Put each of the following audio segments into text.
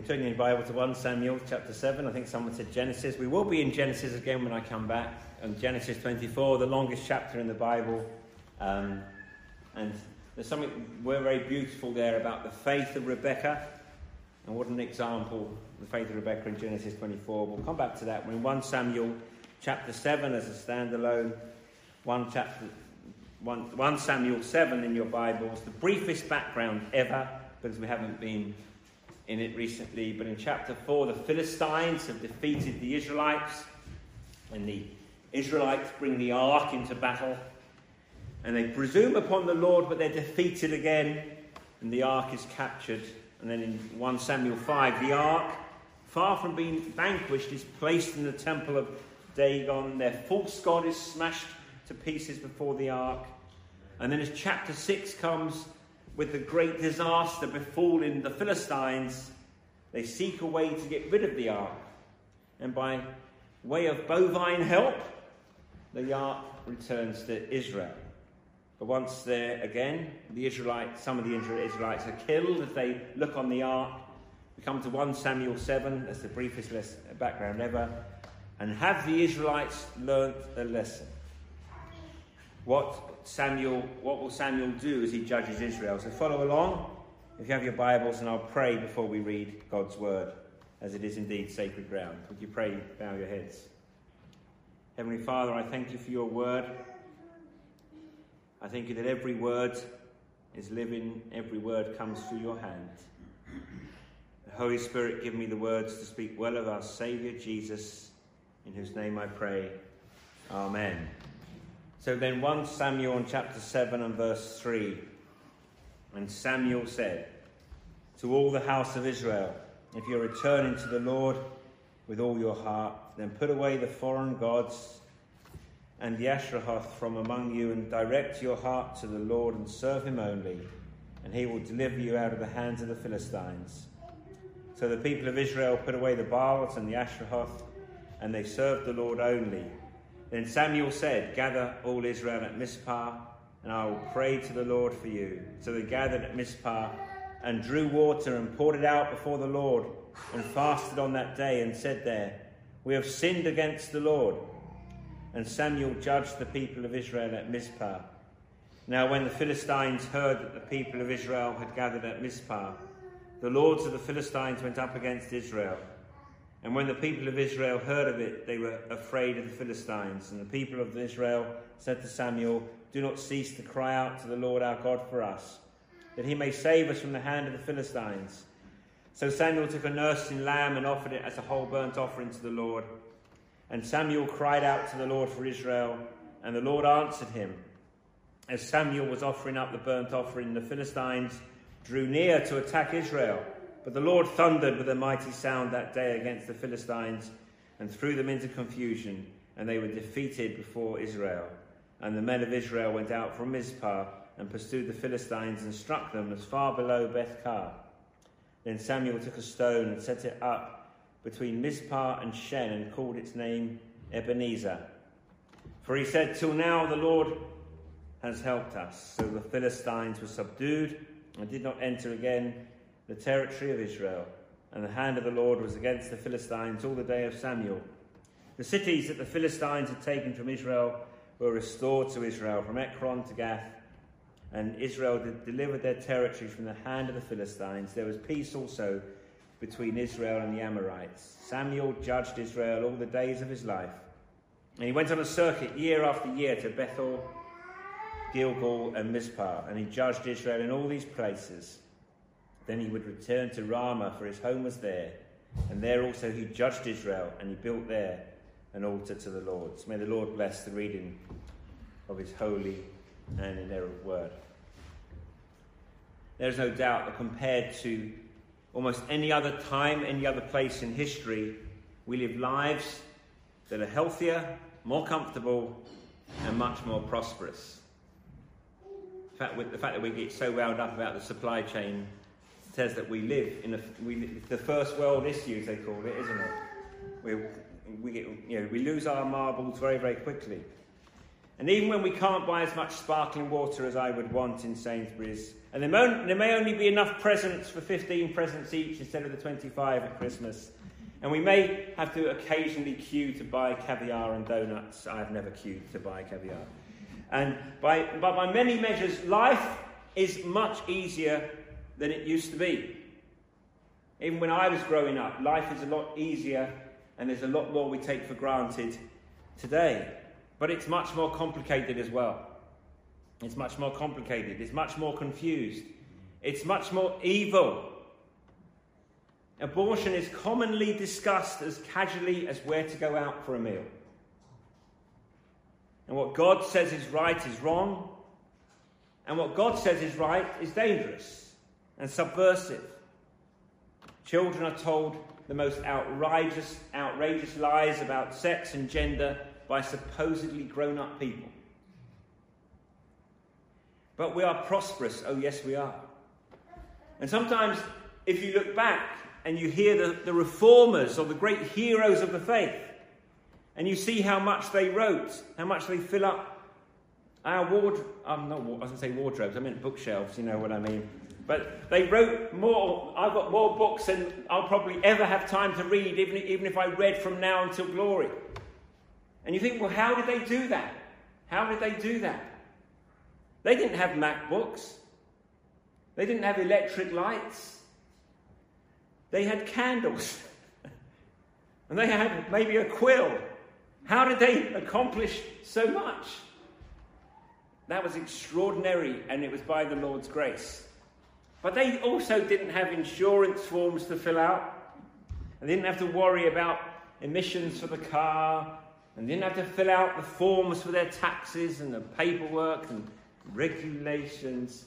Can turn your Bible to 1 Samuel chapter 7. I think someone said Genesis. We will be in Genesis again when I come back. And Genesis 24, the longest chapter in the Bible. Um, and there's something very beautiful there about the faith of Rebecca. And what an example, the faith of Rebecca in Genesis 24. We'll come back to that. We're in 1 Samuel chapter 7 as a standalone. 1, chapter, 1, 1 Samuel 7 in your Bibles. The briefest background ever, because we haven't been in it recently, but in chapter 4, the Philistines have defeated the Israelites, and the Israelites bring the ark into battle, and they presume upon the Lord, but they're defeated again, and the ark is captured. And then in 1 Samuel 5, the ark, far from being vanquished, is placed in the temple of Dagon. Their false god is smashed to pieces before the ark. And then as chapter 6 comes, with the great disaster befalling the Philistines, they seek a way to get rid of the ark. And by way of bovine help, the ark returns to Israel. But once there again, the Israelites, some of the Israelites are killed as they look on the ark. We come to 1 Samuel 7, that's the briefest background ever. And have the Israelites learnt a lesson? What Samuel, what will Samuel do as he judges Israel? So follow along if you have your Bibles, and I'll pray before we read God's word, as it is indeed sacred ground. Would you pray, bow your heads? Heavenly Father, I thank you for your word. I thank you that every word is living, every word comes through your hand. The Holy Spirit, give me the words to speak well of our Saviour Jesus, in whose name I pray. Amen. So then 1 Samuel in chapter 7 and verse 3. And Samuel said to all the house of Israel, If you're returning to the Lord with all your heart, then put away the foreign gods and the Ashtaroth from among you, and direct your heart to the Lord and serve him only, and he will deliver you out of the hands of the Philistines. So the people of Israel put away the Baals and the Ashtaroth, and they served the Lord only then Samuel said, Gather all Israel at Mizpah, and I will pray to the Lord for you. So they gathered at Mizpah and drew water and poured it out before the Lord and fasted on that day and said there, We have sinned against the Lord. And Samuel judged the people of Israel at Mizpah. Now, when the Philistines heard that the people of Israel had gathered at Mizpah, the lords of the Philistines went up against Israel and when the people of Israel heard of it, they were afraid of the Philistines. And the people of Israel said to Samuel, Do not cease to cry out to the Lord our God for us, that he may save us from the hand of the Philistines. So Samuel took a nursing lamb and offered it as a whole burnt offering to the Lord. And Samuel cried out to the Lord for Israel, and the Lord answered him. As Samuel was offering up the burnt offering, the Philistines drew near to attack Israel. But the Lord thundered with a mighty sound that day against the Philistines and threw them into confusion, and they were defeated before Israel. And the men of Israel went out from Mizpah and pursued the Philistines and struck them as far below Beth-car. Then Samuel took a stone and set it up between Mizpah and Shen and called its name Ebenezer. For he said, Till now the Lord has helped us. So the Philistines were subdued and did not enter again the territory of Israel, and the hand of the Lord was against the Philistines all the day of Samuel. The cities that the Philistines had taken from Israel were restored to Israel, from Ekron to Gath, and Israel delivered their territory from the hand of the Philistines. There was peace also between Israel and the Amorites. Samuel judged Israel all the days of his life. And he went on a circuit year after year to Bethel, Gilgal, and Mizpah, and he judged Israel in all these places. Then he would return to Ramah, for his home was there. And there also he judged Israel, and he built there an altar to the Lord. So may the Lord bless the reading of his holy and inerrant word. There is no doubt that compared to almost any other time, any other place in history, we live lives that are healthier, more comfortable, and much more prosperous. In fact, the fact that we get so wound up about the supply chain says that we live in a, we, the first world issues, they call it, isn't it? We, we, you know, we lose our marbles very, very quickly. And even when we can't buy as much sparkling water as I would want in Sainsbury's, and there may, there may only be enough presents for 15 presents each instead of the 25 at Christmas, and we may have to occasionally queue to buy caviar and donuts. I've never queued to buy caviar. And by, but by many measures, life is much easier than it used to be. Even when I was growing up, life is a lot easier and there's a lot more we take for granted today. But it's much more complicated as well. It's much more complicated. It's much more confused. It's much more evil. Abortion is commonly discussed as casually as where to go out for a meal. And what God says is right is wrong. And what God says is right is dangerous and subversive. Children are told the most outrageous, outrageous lies about sex and gender by supposedly grown up people. But we are prosperous. Oh, yes, we are. And sometimes, if you look back and you hear the, the reformers or the great heroes of the faith, and you see how much they wrote, how much they fill up our ward, um, not, I was going to say wardrobes, I meant bookshelves, you know what I mean. But they wrote more, I've got more books than I'll probably ever have time to read, even, even if I read from now until glory. And you think, well, how did they do that? How did they do that? They didn't have MacBooks. They didn't have electric lights. They had candles. and they had maybe a quill. How did they accomplish so much? That was extraordinary, and it was by the Lord's grace. But they also didn't have insurance forms to fill out. They didn't have to worry about emissions for the car. And they didn't have to fill out the forms for their taxes and the paperwork and regulations.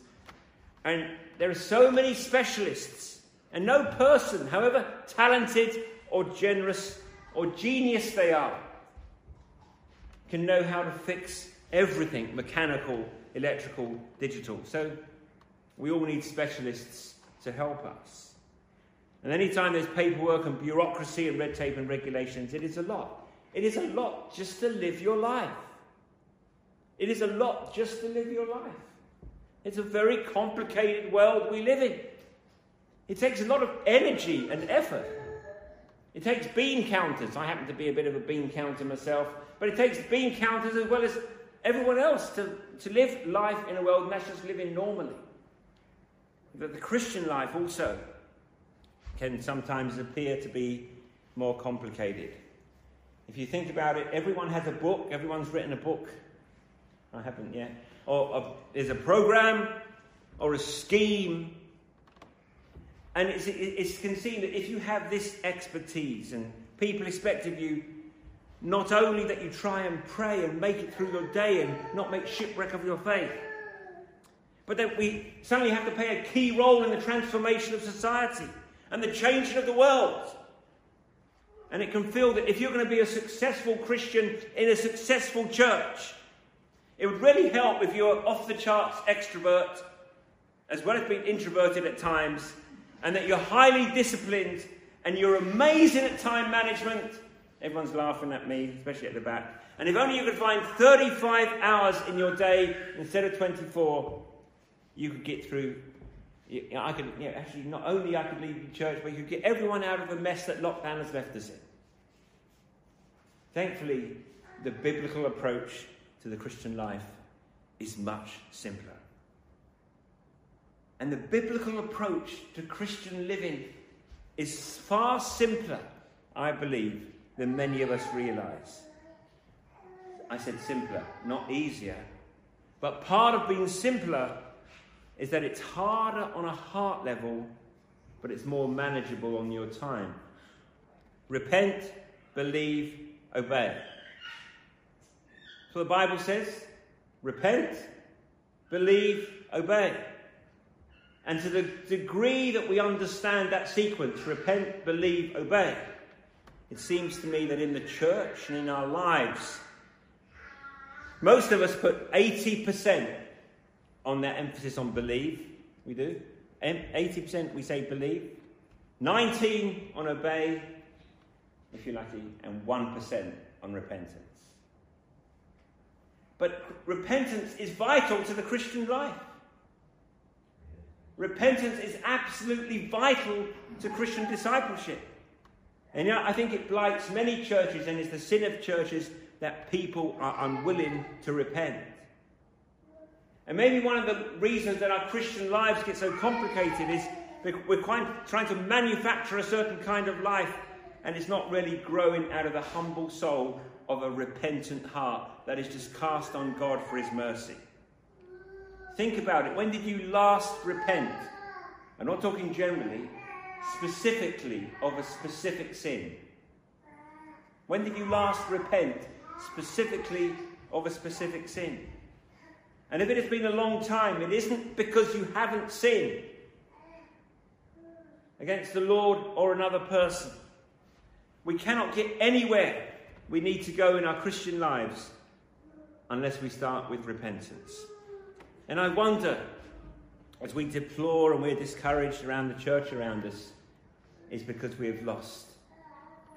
And there are so many specialists, and no person, however talented or generous or genius they are, can know how to fix everything mechanical, electrical, digital. So we all need specialists to help us. And anytime there's paperwork and bureaucracy and red tape and regulations, it is a lot. It is a lot just to live your life. It is a lot just to live your life. It's a very complicated world we live in. It takes a lot of energy and effort. It takes bean counters. I happen to be a bit of a bean counter myself, but it takes bean counters as well as everyone else to, to live life in a world, and that's just living normally. But the Christian life also can sometimes appear to be more complicated. If you think about it, everyone has a book, everyone's written a book. I haven't yet. Or there's a program or a scheme. And it's, it's conceded that if you have this expertise and people expect of you not only that you try and pray and make it through your day and not make shipwreck of your faith, but that we suddenly have to play a key role in the transformation of society and the changing of the world. And it can feel that if you're going to be a successful Christian in a successful church, it would really help if you're off the charts extrovert, as well as being introverted at times, and that you're highly disciplined and you're amazing at time management. Everyone's laughing at me, especially at the back. And if only you could find 35 hours in your day instead of 24, you could get through. You know, I could, you know, actually, not only I could leave the church, but you could get everyone out of the mess that lockdown has left us in. Thankfully, the biblical approach to the Christian life is much simpler. And the biblical approach to Christian living is far simpler, I believe, than many of us realize. I said simpler, not easier. But part of being simpler is that it's harder on a heart level, but it's more manageable on your time. Repent, believe, obey. So the Bible says repent, believe, obey. And to the degree that we understand that sequence repent, believe, obey it seems to me that in the church and in our lives, most of us put 80% on that emphasis on believe. We do. 80% we say believe. 19 on obey, if you're lucky, and 1% on repentance. But repentance is vital to the Christian life. Repentance is absolutely vital to Christian discipleship. And know, I think it blights many churches and is the sin of churches that people are unwilling to repent. And maybe one of the reasons that our Christian lives get so complicated is we're trying to manufacture a certain kind of life and it's not really growing out of the humble soul of a repentant heart that is just cast on God for his mercy. Think about it. When did you last repent? I'm not talking generally, specifically of a specific sin. When did you last repent specifically of a specific sin? And if it has been a long time, it isn't because you haven't sinned against the Lord or another person. We cannot get anywhere we need to go in our Christian lives unless we start with repentance. And I wonder, as we deplore and we're discouraged around the church around us, is because we have lost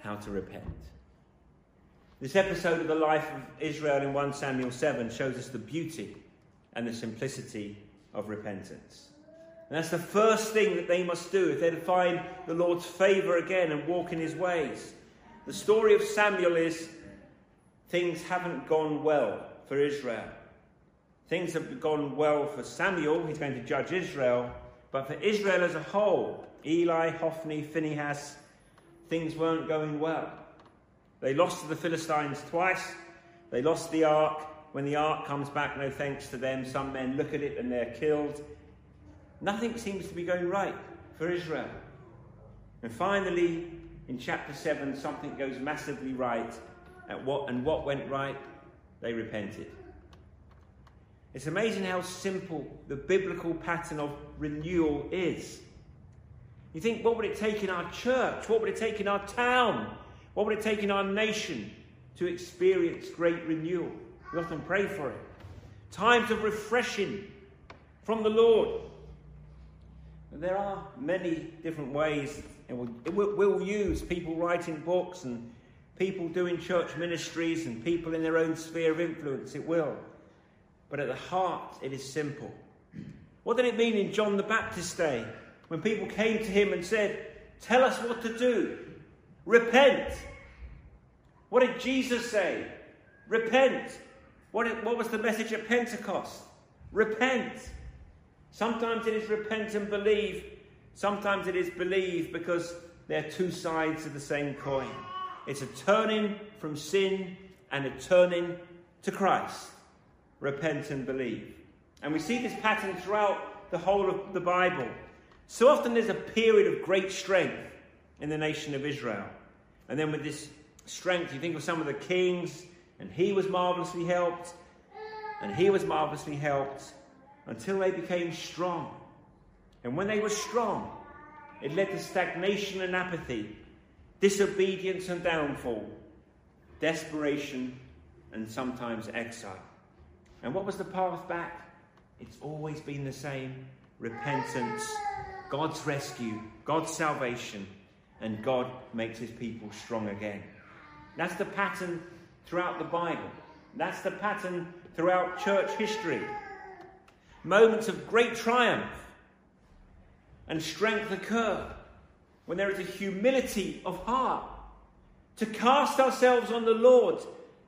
how to repent. This episode of the life of Israel in 1 Samuel 7 shows us the beauty and the simplicity of repentance. And that's the first thing that they must do if they're to find the Lord's favour again and walk in his ways. The story of Samuel is things haven't gone well for Israel. Things have gone well for Samuel, he's going to judge Israel, but for Israel as a whole, Eli, Hophni, Phinehas, things weren't going well. They lost to the Philistines twice. They lost the ark. When the ark comes back, no thanks to them, some men look at it and they're killed. Nothing seems to be going right for Israel. And finally, in chapter 7, something goes massively right. At what, and what went right? They repented. It's amazing how simple the biblical pattern of renewal is. You think, what would it take in our church? What would it take in our town? What would it take in our nation to experience great renewal? We often pray for it. Times of refreshing from the Lord. There are many different ways and we'll, we'll use people writing books and people doing church ministries and people in their own sphere of influence. It will. But at the heart, it is simple. What did it mean in John the Baptist's day when people came to him and said, Tell us what to do? Repent. What did Jesus say? Repent. What, what was the message at Pentecost? Repent. Sometimes it is repent and believe, Sometimes it is believe because they're two sides of the same coin. It's a turning from sin and a turning to Christ. Repent and believe. And we see this pattern throughout the whole of the Bible. So often there's a period of great strength in the nation of Israel. And then with this strength, you think of some of the kings, and he was marvelously helped, and he was marvelously helped until they became strong. And when they were strong, it led to stagnation and apathy, disobedience and downfall, desperation and sometimes exile. And what was the path back? It's always been the same repentance, God's rescue, God's salvation, and God makes his people strong again. That's the pattern throughout the Bible. That's the pattern throughout church history. Moments of great triumph and strength occur when there is a humility of heart to cast ourselves on the Lord,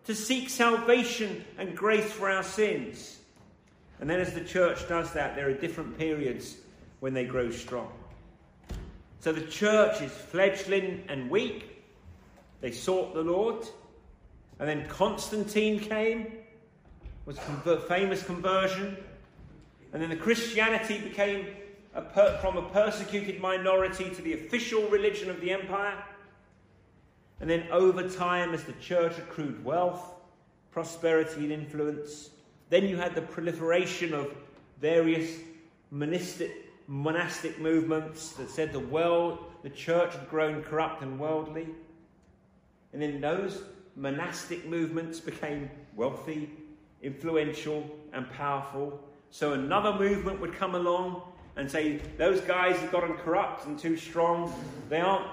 to seek salvation and grace for our sins. And then, as the church does that, there are different periods when they grow strong. So the church is fledgling and weak. They sought the Lord. And then Constantine came, was a famous conversion. And then the Christianity became a per- from a persecuted minority to the official religion of the empire. And then over time, as the church accrued wealth, prosperity, and influence, then you had the proliferation of various monastic, monastic movements that said the world, the church had grown corrupt and worldly. And then those monastic movements became wealthy, influential, and powerful. So another movement would come along and say those guys have gotten corrupt and too strong, they aren't,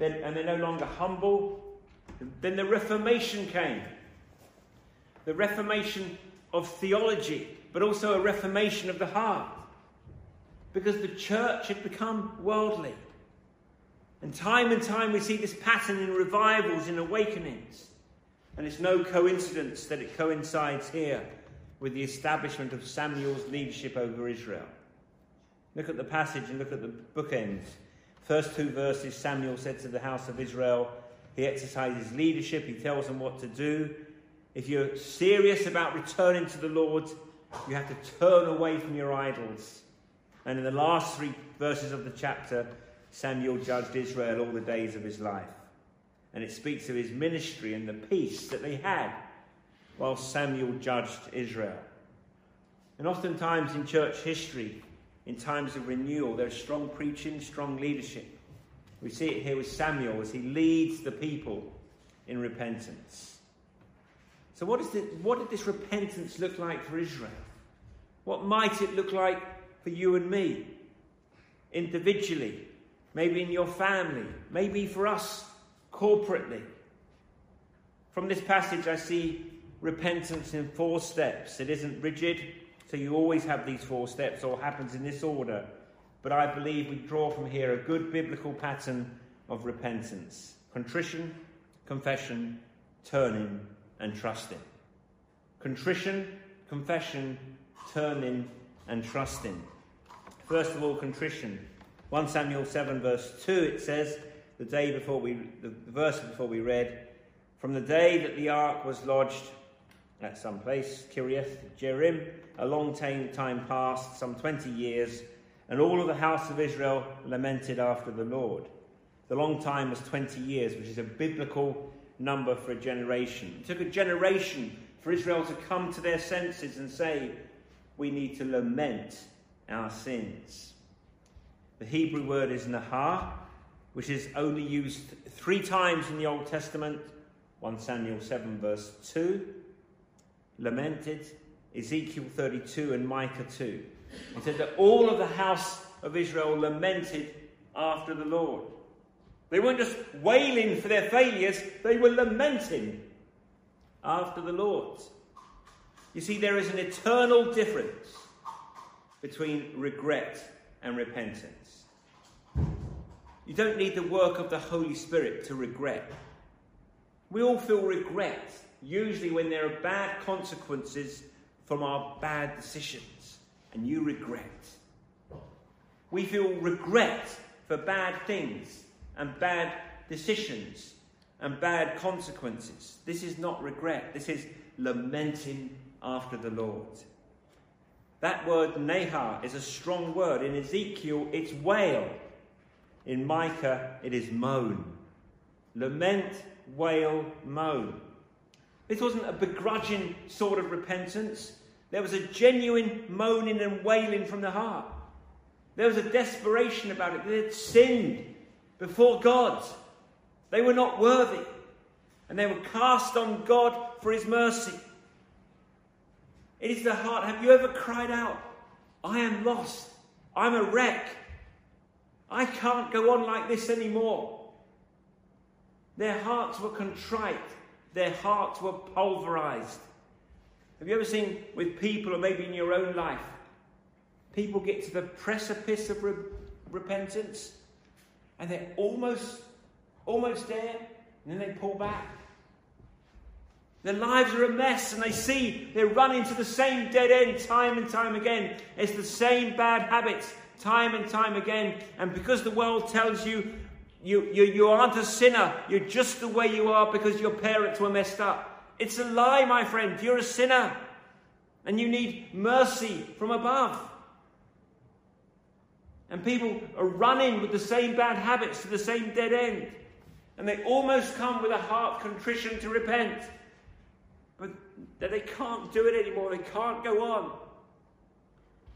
and they're no longer humble. Then the Reformation came. The Reformation of theology, but also a reformation of the heart. Because the church had become worldly. And time and time we see this pattern in revivals, in awakenings. And it's no coincidence that it coincides here with the establishment of Samuel's leadership over Israel. Look at the passage and look at the bookends. First two verses Samuel said to the house of Israel, he exercises leadership, he tells them what to do. If you're serious about returning to the Lord, you have to turn away from your idols. And in the last three verses of the chapter, Samuel judged Israel all the days of his life. And it speaks of his ministry and the peace that they had while Samuel judged Israel. And oftentimes in church history, in times of renewal, there's strong preaching, strong leadership. We see it here with Samuel as he leads the people in repentance. So, what, is the, what did this repentance look like for Israel? What might it look like for you and me? Individually, maybe in your family, maybe for us corporately. From this passage, I see repentance in four steps. It isn't rigid, so you always have these four steps, or happens in this order. But I believe we draw from here a good biblical pattern of repentance contrition, confession, turning, and trusting. Contrition, confession, turning, and trusting. First of all, contrition. 1 Samuel 7, verse 2, it says, the day before we, the, verse before we read, from the day that the ark was lodged at some place, Kiriath Jearim, a long time, passed, some 20 years, and all of the house of Israel lamented after the Lord. The long time was 20 years, which is a biblical number for a generation. It took a generation for Israel to come to their senses and say, We need to lament our sins. The Hebrew word is nahar, which is only used three times in the Old Testament 1 Samuel 7, verse 2, lamented, Ezekiel 32, and Micah 2. It said that all of the house of Israel lamented after the Lord. They weren't just wailing for their failures, they were lamenting after the Lord. You see, there is an eternal difference between regret and repentance. You don't need the work of the Holy Spirit to regret. We all feel regret, usually when there are bad consequences from our bad decisions, and you regret. We feel regret for bad things and bad decisions and bad consequences. This is not regret, this is lamenting after the Lord. That word nahar is a strong word. In Ezekiel, it's wail. In Micah, it is moan. Lament, wail, moan. This wasn't a begrudging sort of repentance. There was a genuine moaning and wailing from the heart. There was a desperation about it. They had sinned before God. They were not worthy. And they were cast on God for his mercy. It is the heart. Have you ever cried out, I am lost. I'm a wreck. I can't go on like this anymore. Their hearts were contrite, their hearts were pulverized. Have you ever seen with people, or maybe in your own life, people get to the precipice of re- repentance and they're almost, almost there, and then they pull back. Their lives are a mess, and they see they're running to the same dead end time and time again. It's the same bad habits time and time again. And because the world tells you you, you, you aren't a sinner, you're just the way you are because your parents were messed up, it's a lie, my friend. You're a sinner, and you need mercy from above. And people are running with the same bad habits to the same dead end. And they almost come with a heart contrition to repent. But they can't do it anymore. They can't go on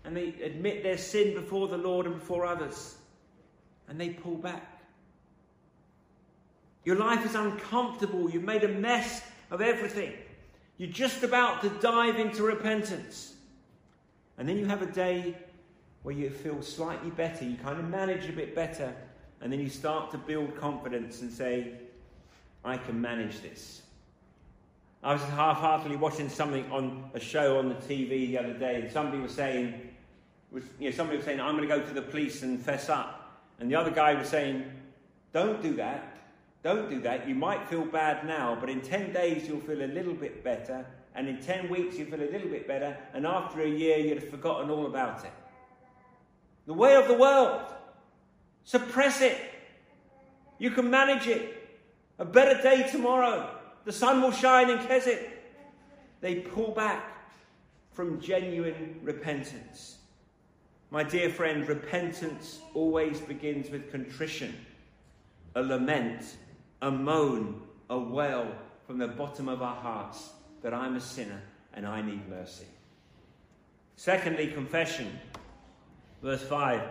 and they admit their sin before the Lord and before others, and they pull back. Your life is uncomfortable. You've made a mess of everything. You're just about to dive into repentance. And then you have a day where you feel slightly better. You kind of manage a bit better. And then you start to build confidence and say, I can manage this. I was half heartedly watching something on a show on the TV the other day, and somebody was saying, was, you know, somebody was saying, I'm going to go to the police and fess up. And the other guy was saying, Don't do that. Don't do that. You might feel bad now, but in 10 days you'll feel a little bit better, and in 10 weeks you'll feel a little bit better, and after a year you'd have forgotten all about it. The way of the world. Suppress it. You can manage it. A better day tomorrow. The sun will shine in Keswick. They pull back from genuine repentance. My dear friend, repentance always begins with contrition, a lament, a moan, a wail from the bottom of our hearts that I'm a sinner and I need mercy. Secondly, confession. Verse 5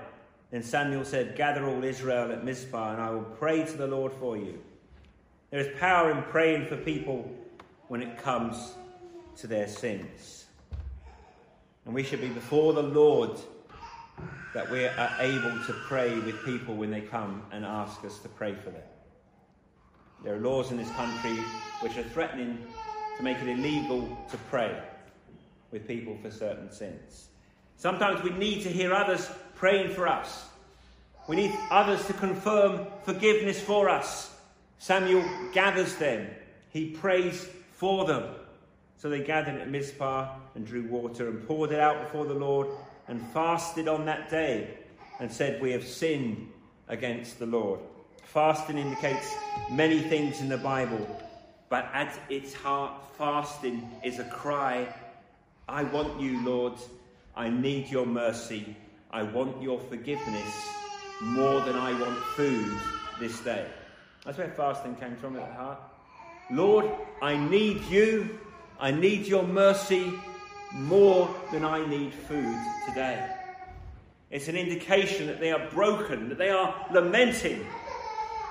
Then Samuel said, Gather all Israel at Mizpah, and I will pray to the Lord for you. There is power in praying for people when it comes to their sins. And we should be before the Lord that we are able to pray with people when they come and ask us to pray for them. There are laws in this country which are threatening to make it illegal to pray with people for certain sins. Sometimes we need to hear others praying for us. We need others to confirm forgiveness for us. Samuel gathers them. He prays for them. So they gathered at Mizpah and drew water and poured it out before the Lord and fasted on that day and said, We have sinned against the Lord. Fasting indicates many things in the Bible, but at its heart, fasting is a cry I want you, Lord, I need your mercy. I want your forgiveness more than I want food this day. That's where fasting came from at the heart. Lord, I need you. I need your mercy more than I need food today. It's an indication that they are broken, that they are lamenting.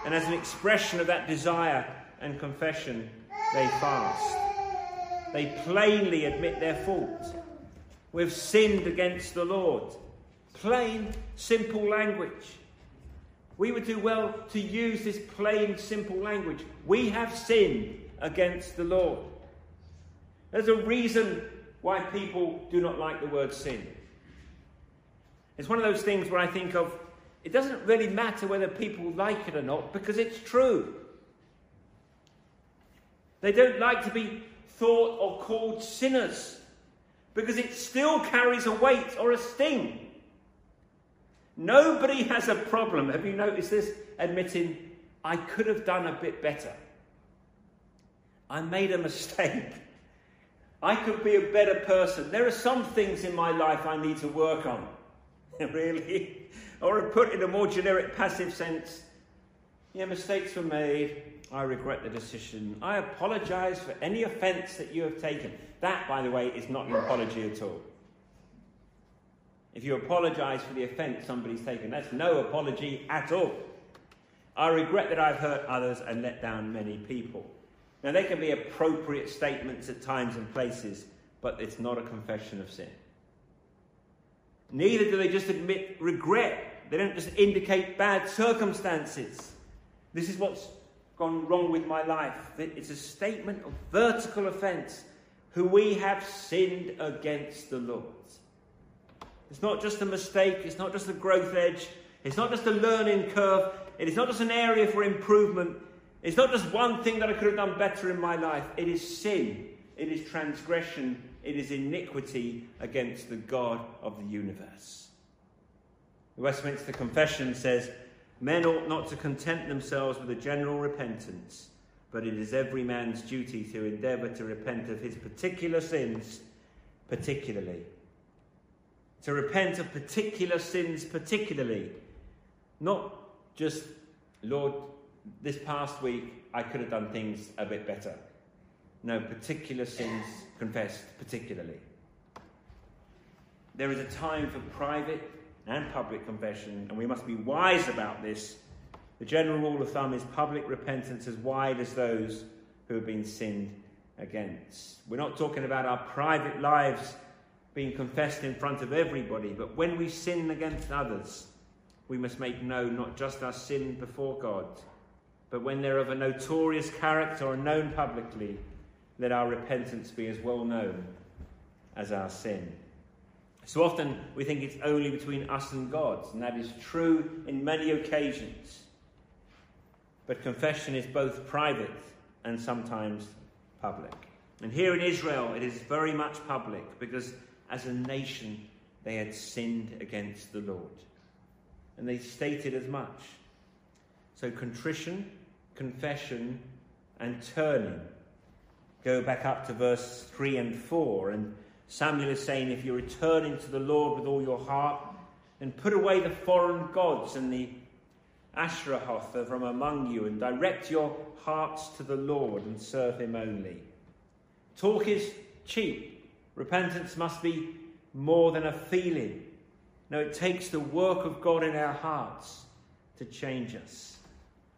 And as an expression of that desire and confession, they fast. They plainly admit their fault. We've sinned against the Lord. Plain, simple language. We would do well to use this plain, simple language. We have sinned against the Lord. There's a reason why people do not like the word sin. It's one of those things where I think of it doesn't really matter whether people like it or not because it's true. They don't like to be thought or called sinners because it still carries a weight or a sting. Nobody has a problem, have you noticed this? Admitting, I could have done a bit better. I made a mistake. I could be a better person. There are some things in my life I need to work on. really? Or put in a more generic passive sense, yeah, mistakes were made. I regret the decision. I apologize for any offense that you have taken. That, by the way, is not an apology at all. If you apologize for the offense somebody's taken, that's no apology at all. I regret that I've hurt others and let down many people. Now, they can be appropriate statements at times and places, but it's not a confession of sin. Neither do they just admit regret, they don't just indicate bad circumstances. This is what's gone wrong with my life. It's a statement of vertical offence, who we have sinned against the Lord. It's not just a mistake, it's not just a growth edge, it's not just a learning curve, it is not just an area for improvement, it's not just one thing that I could have done better in my life. It is sin, it is transgression, it is iniquity against the God of the universe. The Westminster Confession says, Men ought not to content themselves with a general repentance, but it is every man's duty to endeavour to repent of his particular sins, particularly. To repent of particular sins, particularly. Not just, Lord, this past week I could have done things a bit better. No, particular sins confessed, particularly. There is a time for private and public confession, and we must be wise about this. The general rule of thumb is public repentance as wide as those who have been sinned against. We're not talking about our private lives being confessed in front of everybody, but when we sin against others, we must make known not just our sin before God, but when they're of a notorious character or known publicly, let our repentance be as well known as our sin. So often we think it's only between us and God, and that is true in many occasions. But confession is both private and sometimes public. And here in Israel, it is very much public because as a nation, they had sinned against the Lord. And they stated as much. So contrition, confession, and turning go back up to verse 3 and 4. And Samuel is saying, if you return to the Lord with all your heart, and put away the foreign gods and the Ashtaroth from among you, and direct your hearts to the Lord and serve him only. Talk is cheap. Repentance must be more than a feeling. No, it takes the work of God in our hearts to change us.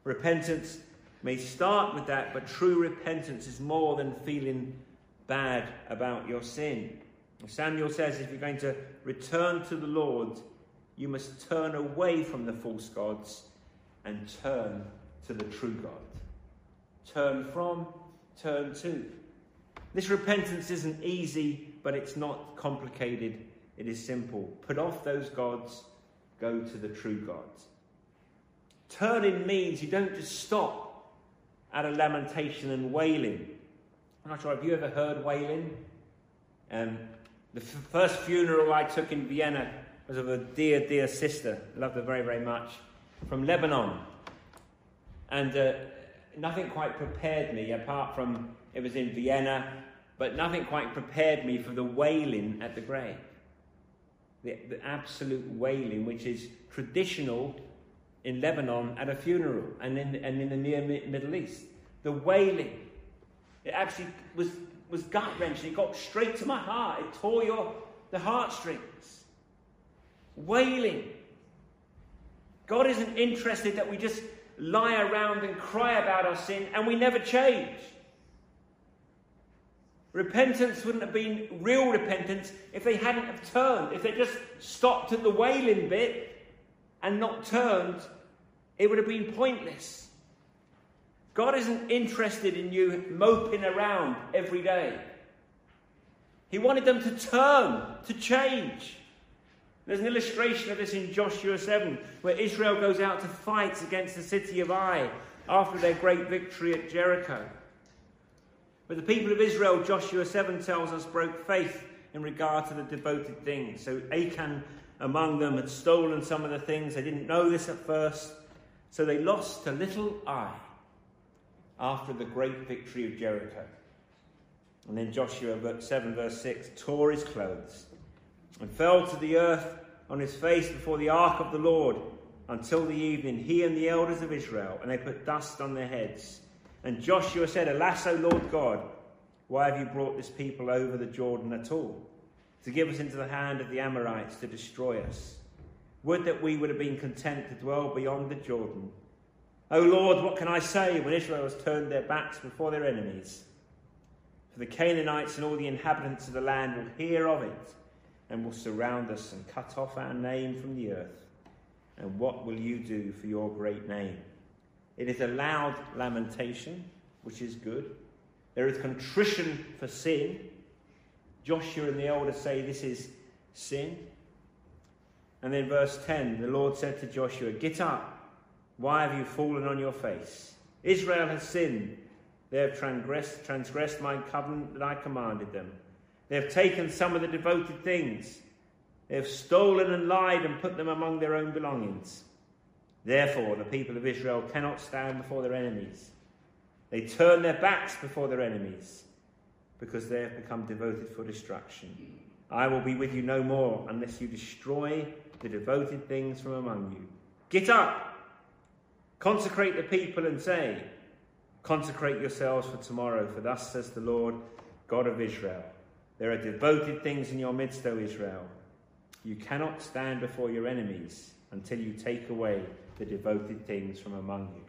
Repentance may start with that, but true repentance is more than feeling bad about your sin. Samuel says if you're going to return to the Lord, you must turn away from the false gods and turn to the true God. Turn from, turn to. This repentance isn't easy, but it's not complicated. It is simple. Put off those gods, go to the true God. Turning means you don't just stop at of lamentation and wailing. I'm not sure, have you ever heard wailing? Um, the f- first funeral I took in Vienna was of a dear, dear sister, loved her very, very much, from Lebanon. And uh, nothing quite prepared me, apart from it was in Vienna, but nothing quite prepared me for the wailing at the grave. The, the absolute wailing, which is traditional in Lebanon at a funeral and in, and in the near Middle East. The wailing. It actually was, was gut wrenching. It got straight to my heart. It tore your, the heartstrings. Wailing. God isn't interested that we just lie around and cry about our sin and we never change. Repentance wouldn't have been real repentance if they hadn't have turned. If they just stopped at the wailing bit and not turned, it would have been pointless. God isn't interested in you moping around every day. He wanted them to turn, to change. There's an illustration of this in Joshua 7, where Israel goes out to fight against the city of Ai after their great victory at Jericho. But the people of Israel, Joshua 7 tells us, broke faith in regard to the devoted things. So Achan among them had stolen some of the things. They didn't know this at first. So they lost to little Ai after the great victory of Jericho. And then Joshua 7, verse 6, tore his clothes and fell to the earth on his face before the ark of the Lord until the evening, he and the elders of Israel, and they put dust on their heads. And Joshua said, Alas, O Lord God, why have you brought this people over the Jordan at all? To give us into the hand of the Amorites to destroy us. Would that we would have been content to dwell beyond the Jordan. O Lord, what can I say when Israel has turned their backs before their enemies? For the Canaanites and all the inhabitants of the land will hear of it and will surround us and cut off our name from the earth. And what will you do for your great name? It is a loud lamentation, which is good. There is contrition for sin. Joshua and the elders say this is sin. And then verse 10 the Lord said to Joshua, Get up. Why have you fallen on your face? Israel has sinned. They have transgressed, transgressed my covenant that I commanded them. They have taken some of the devoted things. They have stolen and lied and put them among their own belongings. Therefore, the people of Israel cannot stand before their enemies. They turn their backs before their enemies because they have become devoted for destruction. I will be with you no more unless you destroy the devoted things from among you. Get up! Consecrate the people and say, Consecrate yourselves for tomorrow, for thus says the Lord, God of Israel. There are devoted things in your midst, O Israel. You cannot stand before your enemies until you take away the devoted things from among you.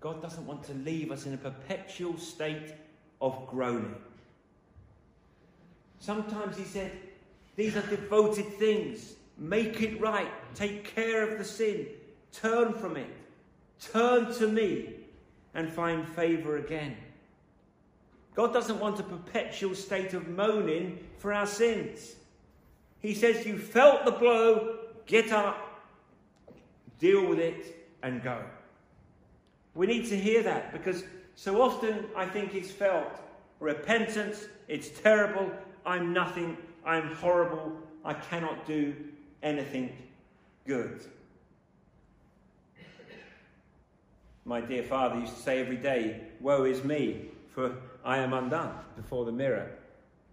God doesn't want to leave us in a perpetual state of groaning. Sometimes He said, These are devoted things. Make it right. Take care of the sin. Turn from it. Turn to me and find favour again. God doesn't want a perpetual state of moaning for our sins. He says, You felt the blow, get up, deal with it, and go. We need to hear that because so often I think it's felt repentance, it's terrible, I'm nothing, I'm horrible, I cannot do anything good. My dear father used to say every day, Woe is me, for I am undone before the mirror.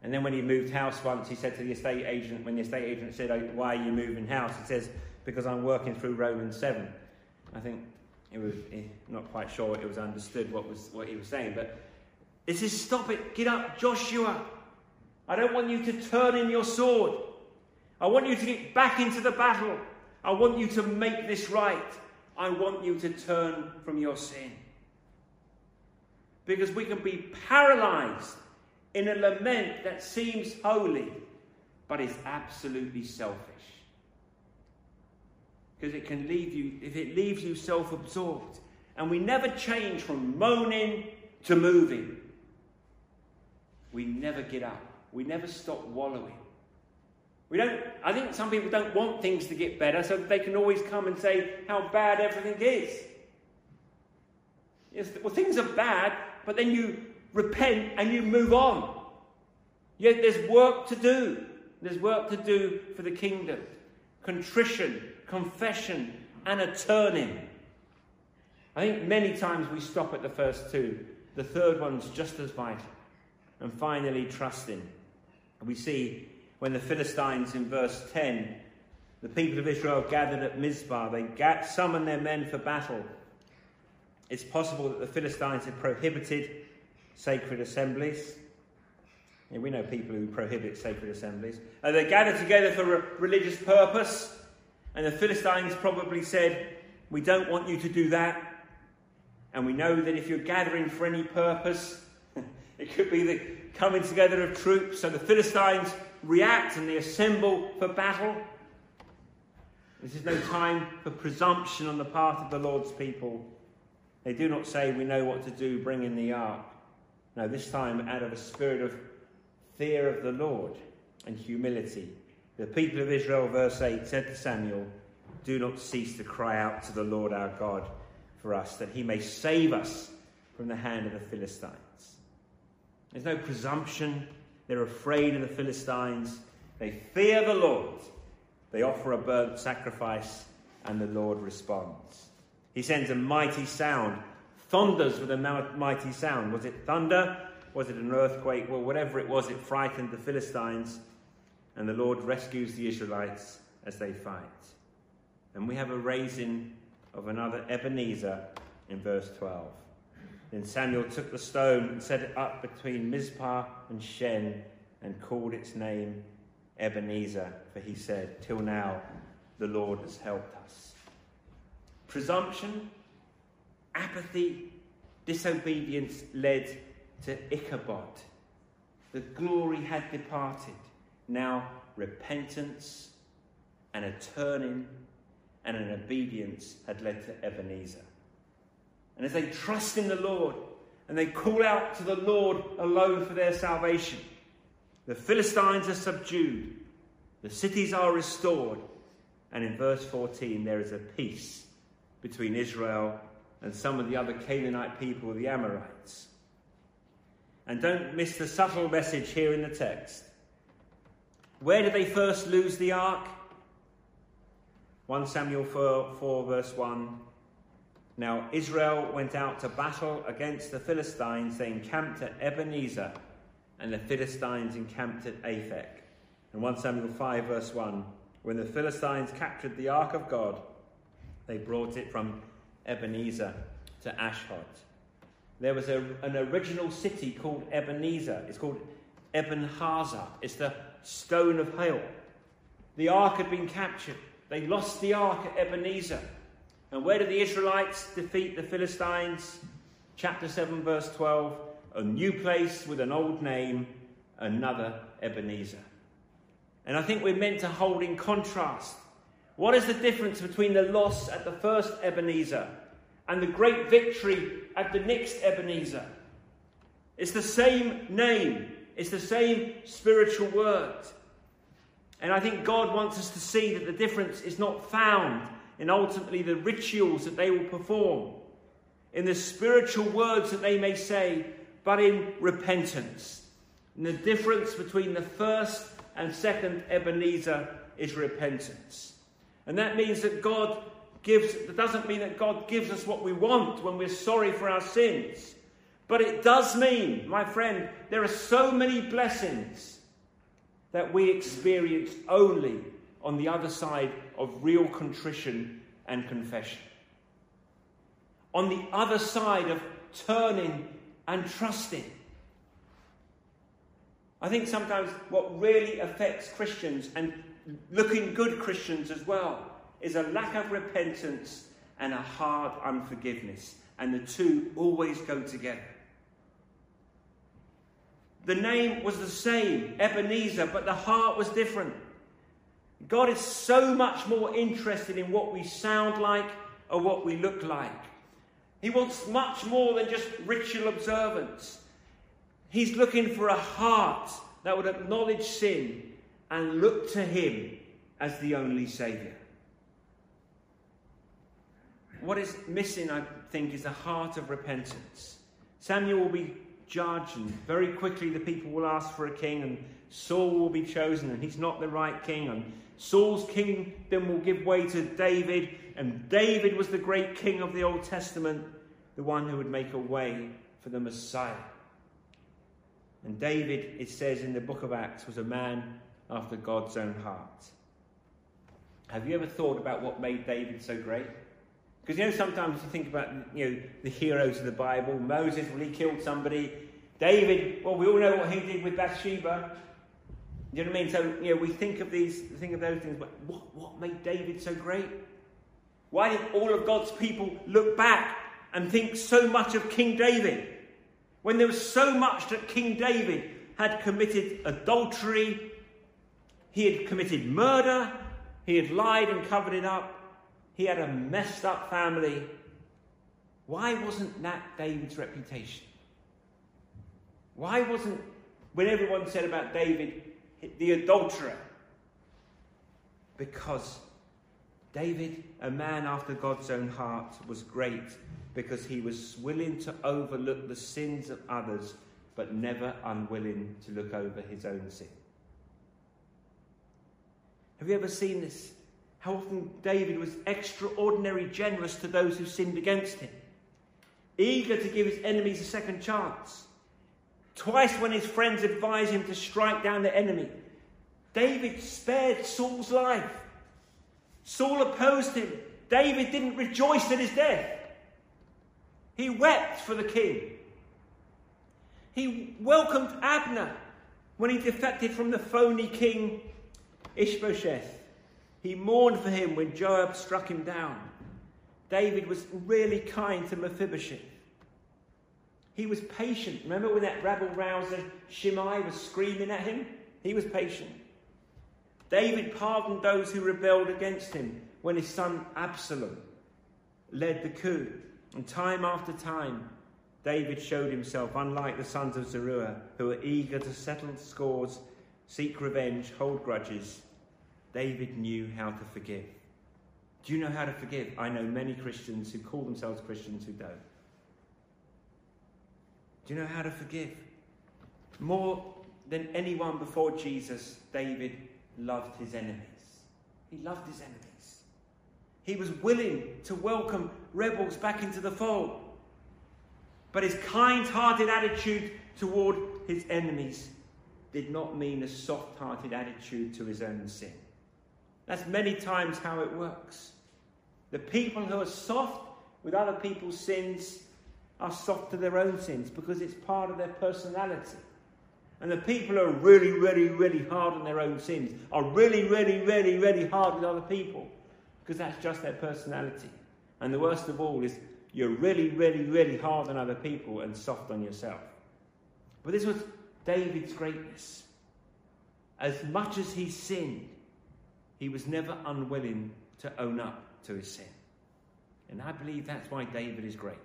And then when he moved house once, he said to the estate agent, when the estate agent said, oh, Why are you moving house? He says, Because I'm working through Romans 7. I think it was eh, not quite sure it was understood what, was, what he was saying, but it says, Stop it, get up, Joshua. I don't want you to turn in your sword. I want you to get back into the battle. I want you to make this right. I want you to turn from your sin. Because we can be paralyzed in a lament that seems holy, but is absolutely selfish. Because it can leave you, if it leaves you self absorbed. And we never change from moaning to moving. We never get up. We never stop wallowing. We don't, I think some people don't want things to get better so that they can always come and say how bad everything is. Yes, well, things are bad, but then you repent and you move on. Yet there's work to do. There's work to do for the kingdom contrition, confession, and a turning. I think many times we stop at the first two. The third one's just as vital. And finally, trusting. We see when the Philistines in verse 10, the people of Israel gathered at Mizpah, they summoned their men for battle. It's possible that the Philistines had prohibited sacred assemblies. Yeah, we know people who prohibit sacred assemblies. Uh, they gathered together for a religious purpose, and the Philistines probably said, We don't want you to do that. And we know that if you're gathering for any purpose, it could be the coming together of troops. So the Philistines react and they assemble for battle. This is no time for presumption on the part of the Lord's people. They do not say, We know what to do, bring in the ark. No, this time out of a spirit of fear of the Lord and humility. The people of Israel, verse 8, said to Samuel, Do not cease to cry out to the Lord our God for us, that he may save us from the hand of the Philistines. There's no presumption. They're afraid of the Philistines. They fear the Lord. They offer a burnt sacrifice, and the Lord responds. He sends a mighty sound, thunders with a mighty sound. Was it thunder? Was it an earthquake? Well, whatever it was, it frightened the Philistines, and the Lord rescues the Israelites as they fight. And we have a raising of another Ebenezer in verse 12. Then Samuel took the stone and set it up between Mizpah and Shen and called its name Ebenezer, for he said, Till now the Lord has helped us. Presumption, apathy, disobedience led to Ichabod. The glory had departed. Now repentance and a turning and an obedience had led to Ebenezer. And as they trust in the Lord and they call out to the Lord alone for their salvation, the Philistines are subdued, the cities are restored, and in verse 14 there is a peace between Israel and some of the other Canaanite people, the Amorites. And don't miss the subtle message here in the text. Where did they first lose the ark? 1 Samuel 4, 4 verse 1 now Israel went out to battle against the Philistines. They encamped at Ebenezer, and the Philistines encamped at Aphek. And 1 Samuel 5, verse 1 When the Philistines captured the ark of God, they brought it from Ebenezer to Ashdod. There was a, an original city called Ebenezer. It's called Ebenhazer. It's the stone of hail. The ark had been captured. They lost the ark at Ebenezer. And where did the Israelites defeat the Philistines? Chapter 7, verse 12. A new place with an old name, another Ebenezer. And I think we're meant to hold in contrast. What is the difference between the loss at the first Ebenezer and the great victory at the next Ebenezer? It's the same name, it's the same spiritual word. And I think God wants us to see that the difference is not found in ultimately the rituals that they will perform, in the spiritual words that they may say, but in repentance. And the difference between the first and second Ebenezer is repentance. And that means that God gives, that doesn't mean that God gives us what we want when we're sorry for our sins. But it does mean, my friend, there are so many blessings that we experience only on the other side of real contrition and confession. On the other side of turning and trusting. I think sometimes what really affects Christians and looking good Christians as well is a lack of repentance and a hard unforgiveness. And the two always go together. The name was the same, Ebenezer, but the heart was different. God is so much more interested in what we sound like or what we look like. He wants much more than just ritual observance. He's looking for a heart that would acknowledge sin and look to Him as the only Saviour. What is missing, I think, is a heart of repentance. Samuel will be judged, and very quickly the people will ask for a king, and Saul will be chosen, and he's not the right king. And Saul's kingdom will give way to David, and David was the great king of the Old Testament, the one who would make a way for the Messiah. And David, it says in the book of Acts, was a man after God's own heart. Have you ever thought about what made David so great? Because you know, sometimes you think about you know the heroes of the Bible. Moses, well, he killed somebody. David, well, we all know what he did with Bathsheba. You know what I mean? So you know, we think of these, think of those things. But what, what made David so great? Why did all of God's people look back and think so much of King David when there was so much that King David had committed adultery, he had committed murder, he had lied and covered it up, he had a messed up family. Why wasn't that David's reputation? Why wasn't, when everyone said about David, the adulterer? Because David, a man after God's own heart, was great because he was willing to overlook the sins of others, but never unwilling to look over his own sin. Have you ever seen this? how often David was extraordinarily generous to those who sinned against him, eager to give his enemies a second chance. Twice, when his friends advised him to strike down the enemy, David spared Saul's life. Saul opposed him. David didn't rejoice at his death. He wept for the king. He welcomed Abner when he defected from the phony king Ishbosheth. He mourned for him when Joab struck him down. David was really kind to Mephibosheth. He was patient. Remember when that rabble rouser Shimei was screaming at him? He was patient. David pardoned those who rebelled against him when his son Absalom led the coup. And time after time, David showed himself unlike the sons of Zeruiah, who were eager to settle scores, seek revenge, hold grudges, David knew how to forgive. Do you know how to forgive? I know many Christians who call themselves Christians who don't. Do you know how to forgive? More than anyone before Jesus, David loved his enemies. He loved his enemies. He was willing to welcome rebels back into the fold. But his kind hearted attitude toward his enemies did not mean a soft hearted attitude to his own sin. That's many times how it works. The people who are soft with other people's sins are soft to their own sins because it's part of their personality. And the people who are really, really, really hard on their own sins are really, really, really, really hard with other people because that's just their personality. And the worst of all is you're really, really, really hard on other people and soft on yourself. But this was David's greatness. As much as he sinned, he was never unwilling to own up to his sin. And I believe that's why David is great.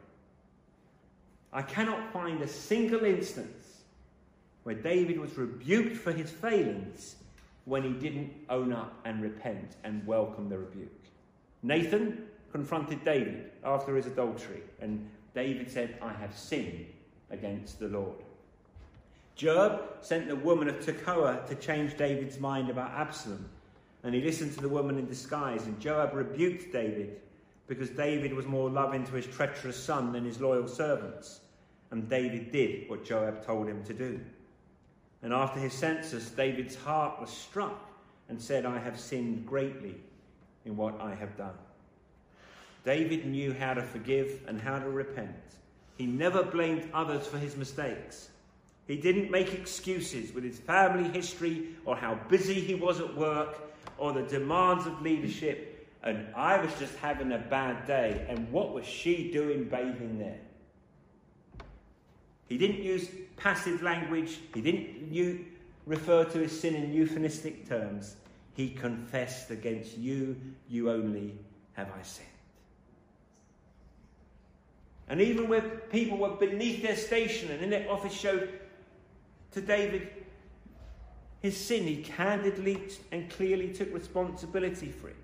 I cannot find a single instance where David was rebuked for his failings when he didn't own up and repent and welcome the rebuke. Nathan confronted David after his adultery, and David said, I have sinned against the Lord. Joab sent the woman of Tekoa to change David's mind about Absalom, and he listened to the woman in disguise, and Joab rebuked David because David was more loving to his treacherous son than his loyal servants. And David did what Joab told him to do. And after his census, David's heart was struck and said, I have sinned greatly in what I have done. David knew how to forgive and how to repent. He never blamed others for his mistakes. He didn't make excuses with his family history or how busy he was at work or the demands of leadership. And I was just having a bad day. And what was she doing bathing there? He didn't use passive language. He didn't refer to his sin in euphemistic terms. He confessed against you, you only have I sinned. And even where people were beneath their station and in their office showed to David his sin, he candidly and clearly took responsibility for it.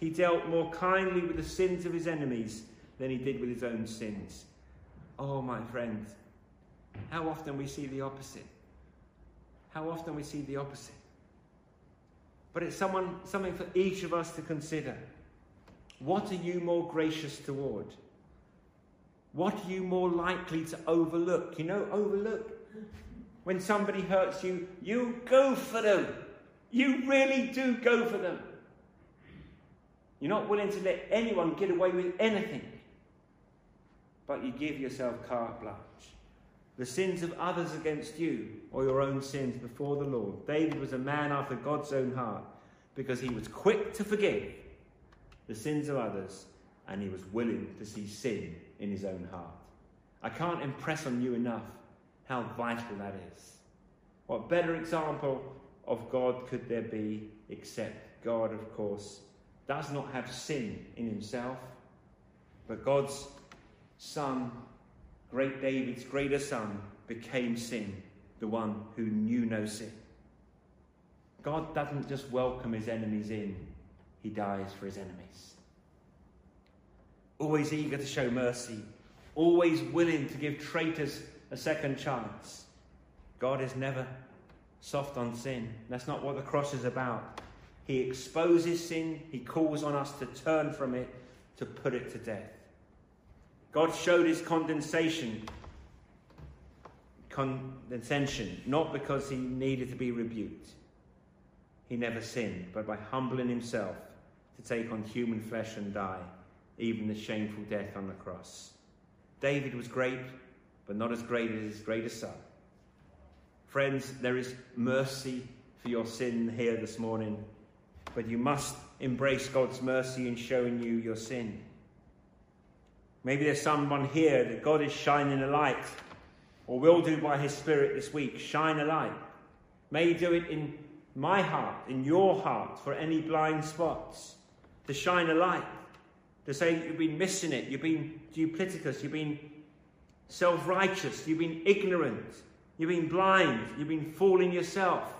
He dealt more kindly with the sins of his enemies than he did with his own sins. Oh, my friends, how often we see the opposite. How often we see the opposite. But it's someone, something for each of us to consider. What are you more gracious toward? What are you more likely to overlook? You know, overlook. When somebody hurts you, you go for them. You really do go for them. You're not willing to let anyone get away with anything. But you give yourself carte blanche the sins of others against you, or your own sins before the Lord. David was a man after God's own heart because he was quick to forgive the sins of others and he was willing to see sin in his own heart. I can't impress on you enough how vital that is. What better example of God could there be except God, of course, does not have sin in himself, but God's Son great David's greater son, became sin, the one who knew no sin. God doesn't just welcome his enemies in, he dies for his enemies. Always eager to show mercy, always willing to give traitors a second chance. God is never soft on sin. That's not what the cross is about. He exposes sin, he calls on us to turn from it, to put it to death. God showed his condensation, condescension, not because he needed to be rebuked. He never sinned, but by humbling himself to take on human flesh and die, even the shameful death on the cross. David was great, but not as great as his greatest son. Friends, there is mercy for your sin here this morning, but you must embrace God's mercy in showing you your sin. Maybe there's someone here that God is shining a light, or will do by His Spirit this week. Shine a light. May He do it in my heart, in your heart, for any blind spots. To shine a light. To say you've been missing it, you've been duplicitous, you've been self righteous, you've been ignorant, you've been blind, you've been fooling yourself.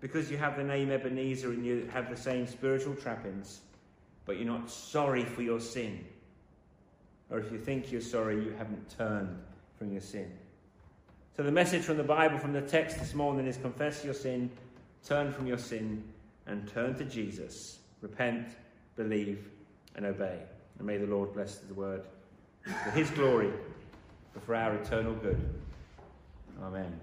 Because you have the name Ebenezer and you have the same spiritual trappings, but you're not sorry for your sin or if you think you're sorry, you haven't turned from your sin. So, the message from the Bible, from the text this morning, is confess your sin, turn from your sin, and turn to Jesus. Repent, believe, and obey. And may the Lord bless the word for his glory, for our eternal good. Amen.